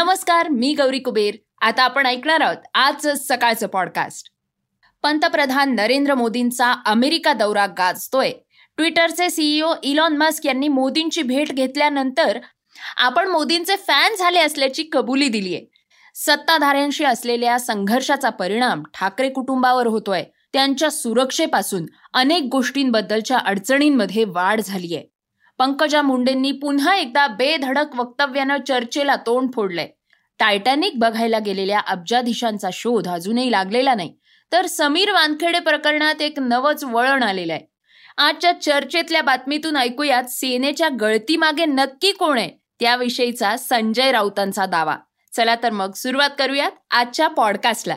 नमस्कार मी गौरी कुबेर. आता आपण ऐकणार आहोत आज सकाळचं पॉडकास्ट पंतप्रधान नरेंद्र मोदींचा अमेरिका दौरा गाजतोय. ट्विटरचे सीईओ इलॉन मस्क यांनी मोदींची भेट घेतल्यानंतर आपण मोदींचे फॅन झाले असल्याची कबुली दिलीय. सत्ताधाऱ्यांशी असलेल्या संघर्षाचा परिणाम ठाकरे कुटुंबावर होतोय. त्यांच्या सुरक्षेपासून अनेक गोष्टींबद्दलच्या अडचणींमध्ये वाढ झालीय. पंकजा मुंडेंनी पुन्हा एकदा बेधडक वक्तव्यानं चर्चेला तोंड फोडलंय. टायटॅनिक बघायला गेलेल्या अब्जाधीशांचा शोध अजूनही लागलेला नाही तर समीर वानखेडे प्रकरणात एक नवच वळण आलेलं आहे. आजच्या चर्चेतल्या बातमीतून ऐकूयात सेनेच्या गळतीमागे नक्की कोण आहे? त्याविषयीचा संजय राऊतांचा दावा. चला तर मग सुरुवात करूयात आजच्या पॉडकास्टला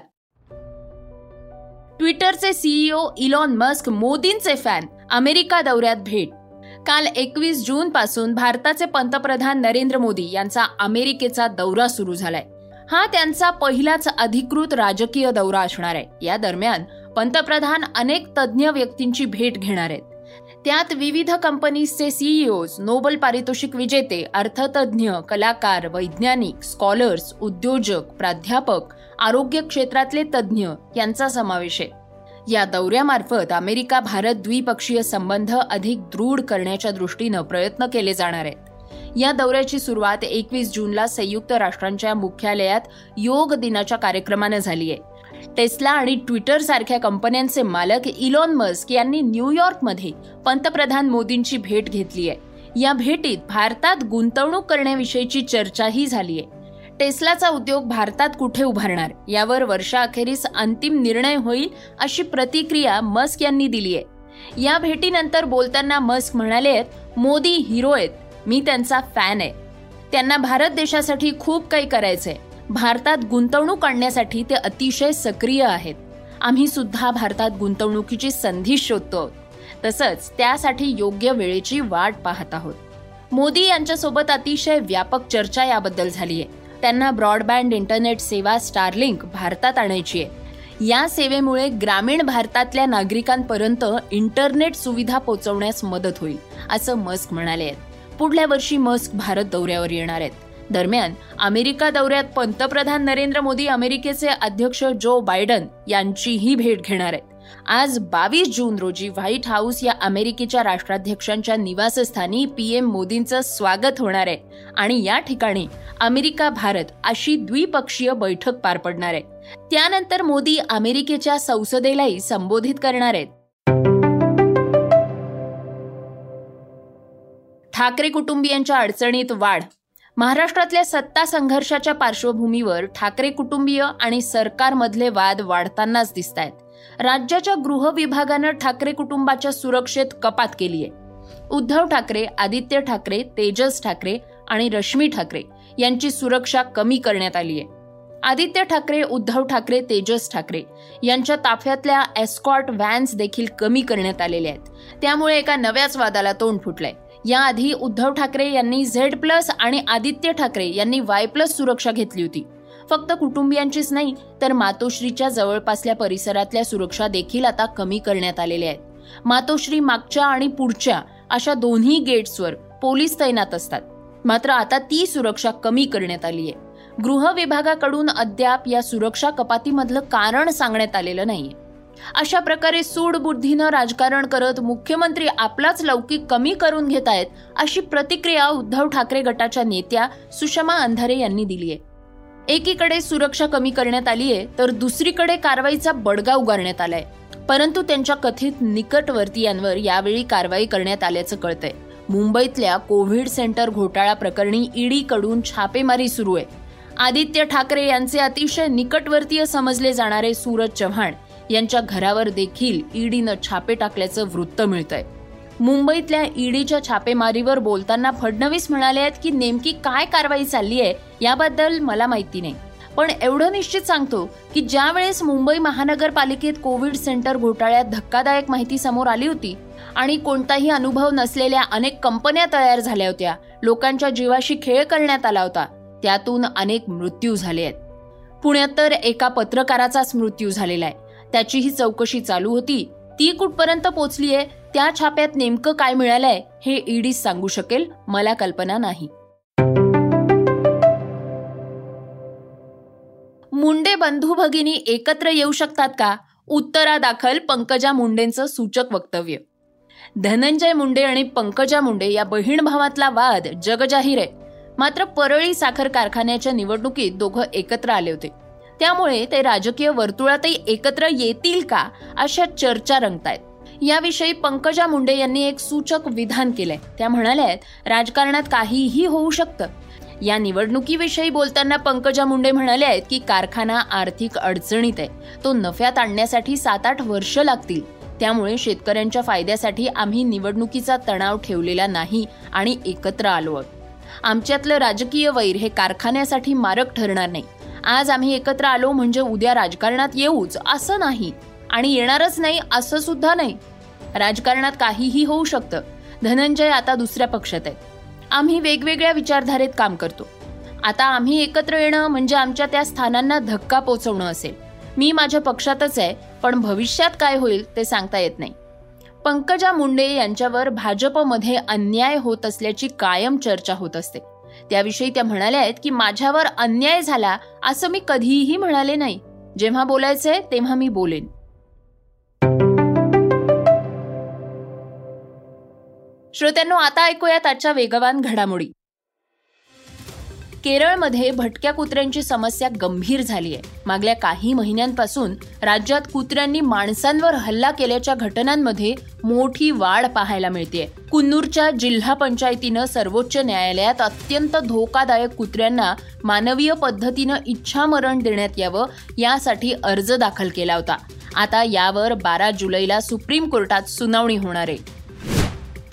ट्विटरचे सीईओ इलॉन मस्क मोदींचे फॅन अमेरिका दौऱ्यात भेट. काल एकवीस जून पासून भारताचे पंतप्रधान नरेंद्र मोदी यांचा अमेरिकेचा दौरा सुरू झालाय. हा त्यांचा पहिलाच अधिकृत राजकीय दौरा असणार आहे. या दरम्यान पंतप्रधान अनेक तज्ज्ञ व्यक्तींची भेट घेणार आहेत. त्यात विविध कंपनीजचे सीईओज नोबल पारितोषिक विजेते अर्थतज्ज्ञ कलाकार वैज्ञानिक स्कॉलर्स उद्योजक प्राध्यापक आरोग्य क्षेत्रातले तज्ज्ञ यांचा समावेश आहे. या दौऱ्यामार्फत अमेरिका भारत द्विपक्षीय संबंध अधिक दृढ करण्याच्या दृष्टीनं प्रयत्न केले जाणार आहेत. या दौऱ्याची सुरुवात एकवीस जूनला संयुक्त राष्ट्रांच्या मुख्यालयात योग दिनाच्या कार्यक्रमानं झाली आहे. टेस्ला आणि ट्विटर सारख्या कंपन्यांचे मालक इलॉन मस्क यांनी न्यूयॉर्कमध्ये पंतप्रधान मोदींची भेट घेतली आहे. या भेटीत भारतात गुंतवणूक करण्याविषयीची चर्चाही झाली आहे. टेस्लाचा उद्योग भारतात कुठे उभारणार? यावर वर्षाअखेरीस अंतिम निर्णय होईल अशी प्रतिक्रिया मस्क यांनी दिली आहे. या भेटीनंतर बोलताना मस्क म्हणाले आहेत मोदी हिरो आहेत. मी त्यांचा फॅन आहे. त्यांना भारत देशासाठी खूप काही करायचंय भारतात गुंतवणूक आणण्यासाठी ते अतिशय सक्रिय आहेत. आम्ही सुद्धा भारतात गुंतवणुकीची संधी शोधतो तसंच त्यासाठी योग्य वेळेची वाट पाहत आहोत. मोदी यांच्यासोबत अतिशय व्यापक चर्चा याबद्दल झाली आहे. त्यांना ब्रॉडबँड इंटरनेट सेवा स्टारलिंक भारतात आणायची आहे. या सेवेमुळे ग्रामीण भारतातल्या नागरिकांपर्यंत इंटरनेट सुविधा पोहोचवण्यास मदत होईल असं मस्क म्हणाले आहेत. पुढल्या वर्षी मस्क भारत दौऱ्यावर येणार आहेत. दरम्यान अमेरिका दौऱ्यात पंतप्रधान नरेंद्र मोदी अमेरिकेचे अध्यक्ष जो बायडन यांचीही भेट घेणार आहेत. आज बावीस जून रोजी व्हाईट हाऊस या अमेरिकेच्या राष्ट्राध्यक्षांच्या निवासस्थानी पीएम मोदींचं स्वागत होणार आहे. आणि या ठिकाणी अमेरिका भारत अशी द्विपक्षीय बैठक पार पडणार आहे. त्यानंतर मोदी अमेरिकेच्या संसदेलाही संबोधित करणार आहेत. ठाकरे कुटुंबियांच्या अडचणीत वाढ. महाराष्ट्रातल्या सत्ता संघर्षाच्या पार्श्वभूमीवर ठाकरे कुटुंबीय आणि सरकारमधले वाद वाढतानाच दिसत आहेत राज्याच्या गृह विभागानं ठाकरे कुटुंबाच्या सुरक्षेत कपात केली आहे. उद्धव ठाकरे आदित्य ठाकरे तेजस ठाकरे आणि रश्मी ठाकरे यांची सुरक्षा कमी करण्यात आली आहे. आदित्य ठाकरे उद्धव ठाकरे तेजस ठाकरे यांच्या ताफ्यातल्या एस्कॉर्ट व्हॅन्स देखील कमी करण्यात आलेल्या आहेत. त्यामुळे एका नव्याच वादाला तोंड फुटलंय. याआधी उद्धव ठाकरे यांनी झेड प्लस आणि आदित्य ठाकरे यांनी वाय प्लस सुरक्षा घेतली होती. फक्त कुटुंबियांचीच नाही तर मातोश्रीच्या जवळपासल्या परिसरातल्या सुरक्षा देखील आता कमी करण्यात आलेल्या आहेत. मातोश्री मागच्या आणि पुढच्या अशा दोन्ही गेट्सवर पोलीस तैनात असतात. मात्र आता ती सुरक्षा कमी करण्यात आली आहे. गृह विभागाकडून अद्याप या सुरक्षा कपातीमधलं कारण सांगण्यात आलेलं नाहीये. अशा प्रकारे सूडबुद्धीनं राजकारण करत मुख्यमंत्री आपलाच लौकिक कमी करून घेत आहेत अशी प्रतिक्रिया उद्धव ठाकरे गटाच्या नेत्या सुषमा अंधारे यांनी दिली आहे. एकीकडे सुरक्षा कमी करण्यात आली आहे तर दुसरीकडे कारवाईचा बडगा उगारण्यात आलाय. परंतु त्यांच्या कथित निकटवर्तीयांवर यावेळी कारवाई करण्यात आल्याचं कळतंय. मुंबईतल्या कोव्हिड सेंटर घोटाळा प्रकरणी ईडीकडून छापेमारी सुरू आहे. आदित्य ठाकरे यांचे अतिशय निकटवर्तीय समजले जाणारे सूरज चव्हाण यांच्या घरावर देखील ईडीनं छापे टाकल्याचं वृत्त मिळतंय. मुंबईतल्या ईडीच्या छापेमारीवर बोलताना फडणवीस म्हणाले आहेत की नेमकी काय कारवाई चालली आहे याबद्दल मला माहिती नाही. पण एवढं निश्चित सांगतो की ज्या वेळेस मुंबई महानगरपालिकेत कोविड सेंटर घोटाळ्यात धक्कादायक माहिती समोर आली होती आणि कोणताही अनुभव नसलेल्या अनेक कंपन्या तयार झाल्या होत्या लोकांच्या जीवाशी खेळ करण्यात आला होता त्यातून अनेक मृत्यू झाले आहेत. पुण्यात तर एका पत्रकाराचाच मृत्यू झालेला आहे. त्याचीही चौकशी चालू होती. ती कुठपर्यंत पोचलीये त्या छाप्यात नेमकं काय मिळालंय हे ईडीच सांगू शकेल मला कल्पना नाही. मुंडे बंधू भगिनी एकत्र येऊ शकतात का? उत्तरादाखल पंकजा मुंडेंचं सूचक वक्तव्य. धनंजय मुंडे आणि पंकजा मुंडे या बहीण भावातला वाद जगजाहीर आहे. मात्र परळी साखर कारखान्याच्या निवडणुकीत दोघं एकत्र आले होते. त्यामुळे ते राजकीय वर्तुळातही एकत्र येतील का अशा चर्चा रंगतायत. याविषयी पंकजा मुंडे यांनी एक सूचक विधान केलंय. त्या म्हणाल्या राजकारणात काहीही होऊ शकतं. या निवडणुकीविषयी बोलताना पंकजा मुंडे म्हणाले आहेत की कारखाना आर्थिक अडचणीत आहे. तो नफ्यात आणण्यासाठी सात आठ वर्ष लागतील. त्यामुळे शेतकऱ्यांच्या फायद्यासाठी आम्ही निवडणुकीचा तणाव ठेवलेला नाही आणि एकत्र आलो आहोत आमच्यातलं राजकीय वैर हे कारखान्यासाठी मारक ठरणार नाही. आज आम्ही एकत्र आलो म्हणजे उद्या राजकारणात येऊच असं नाही. आणि येणारच नाही असं सुद्धा नाही. राजकारणात काहीही होऊ शकतं. धनंजय आता दुसऱ्या पक्षात आहेत. आम्ही वेगवेगळ्या विचारधारेत काम करतो. आता आम्ही एकत्र येणं म्हणजे आमच्या त्या स्थानांना धक्का पोचवणं असेल. मी माझ्या पक्षातच आहे पण भविष्यात काय होईल ते सांगता येत नाही. पंकजा मुंडे यांच्यावर भाजपमध्ये अन्याय होत असल्याची कायम चर्चा होत असते. त्याविषयी त्या म्हणाल्या आहेत की माझ्यावर अन्याय झाला असं मी कधीही म्हणाले नाही. जेव्हा बोलायचंय तेव्हा मी बोलेन. श्रोत्यांनो आता ऐकूयात आजच्या वेगवान घडामोडी. केरळमध्ये भटक्या कुत्र्यांची समस्या गंभीर झाली आहे. मागल्या काही महिन्यांपासून राज्यात कुत्र्यांनी माणसांवर हल्ला केल्याच्या घटनांमध्ये मोठी वाढ पाहायला मिळते कुन्नूरच्या जिल्हा पंचायतीनं सर्वोच्च न्यायालयात अत्यंत धोकादायक कुत्र्यांना मानवीय पद्धतीनं इच्छामरण देण्यात यावं यासाठी अर्ज दाखल केला होता. आता यावर बारा जुलैला सुप्रीम कोर्टात सुनावणी होणार आहे.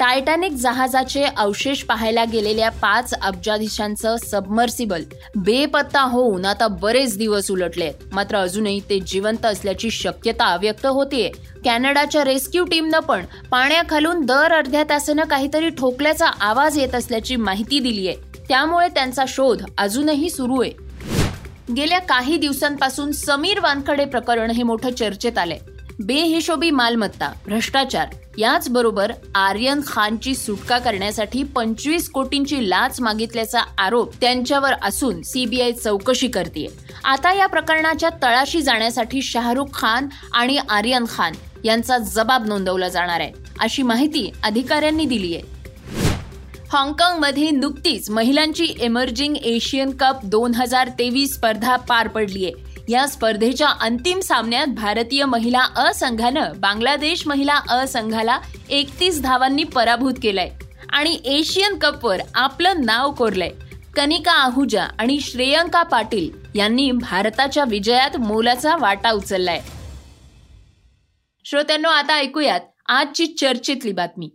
टायटॅनिक जहाजाचे अवशेष पाहायला गेलेल्या पाच अब्जाधीशांचं सबमर्सिबल बेपत्ता होऊन आता बरेच दिवस उलटले. मात्र अजूनही ते जिवंत असल्याची शक्यता व्यक्त होतीये. कॅनडाच्या रेस्क्यू टीमनं पण पाण्याखालून दर अर्ध्या तासानं काहीतरी ठोकल्याचा आवाज येत असल्याची माहिती दिली आहे त्यामुळे त्यांचा शोध अजूनही सुरू आहे गेल्या काही दिवसांपासून समीर वानखडे प्रकरण हे मोठं चर्चेत आलंय. बेहिशोबी मालमत्ता भ्रष्टाचार याचबरोबर आर्यन खानची सुटका करण्यासाठी पंचवीस कोटींची लाच मागितल्याचा आरोप त्यांच्यावर असून सीबीआय चौकशी करते आता या प्रकरणाच्या तळाशी जाण्यासाठी शाहरुख खान आणि आर्यन खान यांचा जबाब नोंदवला जाणार आहे अशी माहिती अधिकाऱ्यांनी दिली आहे हाँगकाँगमध्ये नुकतीच महिलांची एमर्जिंग एशियन कप दोन हजार तेवीस स्पर्धा पार पडली आहे या स्पर्धेच्या अंतिम सामन्यात भारतीय महिला अ संघानं बांगलादेश महिला अ संघाला एकतीस धावांनी पराभूत केलाय. आणि एशियन कपवर आपलं नाव कोरलंय. कनिका आहुजा आणि श्रेयंका पाटील यांनी भारताच्या विजयात मोलाचा वाटा उचललाय. श्रोत्यांनो आता ऐकूयात आजची चर्चेतली बातमी.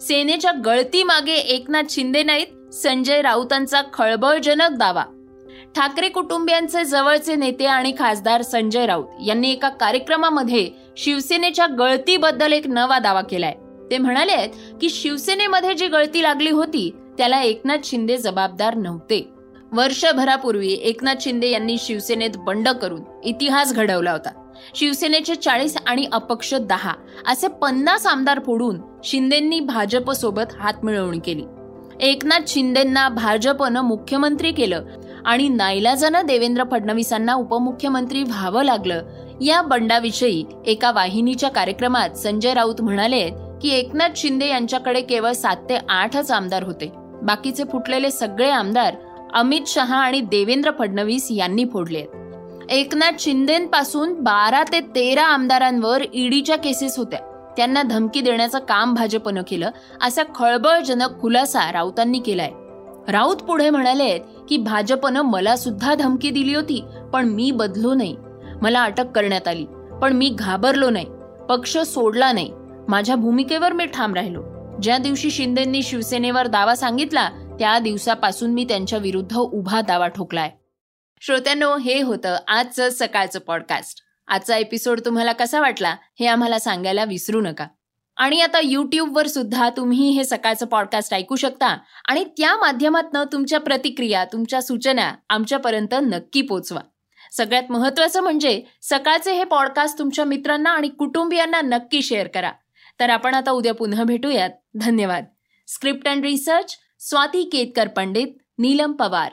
सेनेच्या गळती मागे एकनाथ शिंदे नाहीत संजय राऊतांचा खळबळजनक दावा. ठाकरे कुटुंबियांचे जवळचे नेते आणि खासदार संजय राऊत यांनी एका कार्यक्रमामध्ये शिवसेनेच्या गळतीबद्दल एक नवा दावा केलाय. ते म्हणाले की शिवसेनेमध्ये जी गळती लागली होती त्याला एकनाथ शिंदे जबाबदार नव्हते. वर्षभरापूर्वी एकनाथ शिंदे यांनी शिवसेनेत बंड करून इतिहास घडवला होता. शिवसेनेचे चाळीस आणि अपक्ष दहा असे पन्नास आमदार फोडून शिंदेंनी भाजपसोबत हात मिळवणी केली. एकनाथ शिंदेंना भाजपनं मुख्यमंत्री केलं आणि नाईलाजानं देवेंद्र फडणवीसांना उपमुख्यमंत्री व्हावं लागलं. या बंडाविषयी एका वाहिनीच्या कार्यक्रमात संजय राऊत म्हणाले की एकनाथ शिंदे यांच्याकडे केवळ सात ते आठच आमदार होते. बाकीचे फुटलेले सगळे आमदार अमित शहा आणि देवेंद्र फडणवीस यांनी फोडले. एकनाथ शिंदेपासून बारा ते तेरा आमदारांवर ईडीच्या केसेस होत्या. त्यांना धमकी देण्याचं काम भाजपनं केलं असा खळबळजनक खुलासा राऊतांनी केलाय. राऊत पुढे म्हणाले की भाजपनं मला सुद्धा धमकी दिली होती पण मी बदलो नाही. मला अटक करण्यात आली पण मी घाबरलो नाही. पक्ष सोडला नाही. माझ्या भूमिकेवर मी ठाम राहिलो. ज्या दिवशी शिंदेंनी शिवसेनेवर दावा सांगितला त्या दिवसापासून मी त्यांच्या विरुद्ध उभा दावा ठोकलाय. श्रोत्यांनो हे होतं आजचं सकाळचं पॉडकास्ट आजचा एपिसोड तुम्हाला कसा वाटला हे आम्हाला सांगायला विसरू नका. आणि आता युट्यूबवर सुद्धा तुम्ही हे सकाळचं पॉडकास्ट ऐकू शकता. आणि त्या माध्यमातून तुमच्या प्रतिक्रिया तुमच्या सूचना आमच्यापर्यंत नक्की पोचवा. सगळ्यात महत्वाचं म्हणजे सकाळचे हे पॉडकास्ट तुमच्या मित्रांना आणि कुटुंबियांना नक्की शेअर करा. तर आपण आता उद्या पुन्हा भेटूयात. धन्यवाद. Script and research Swati Ketkar Pandit Neelam Pawar.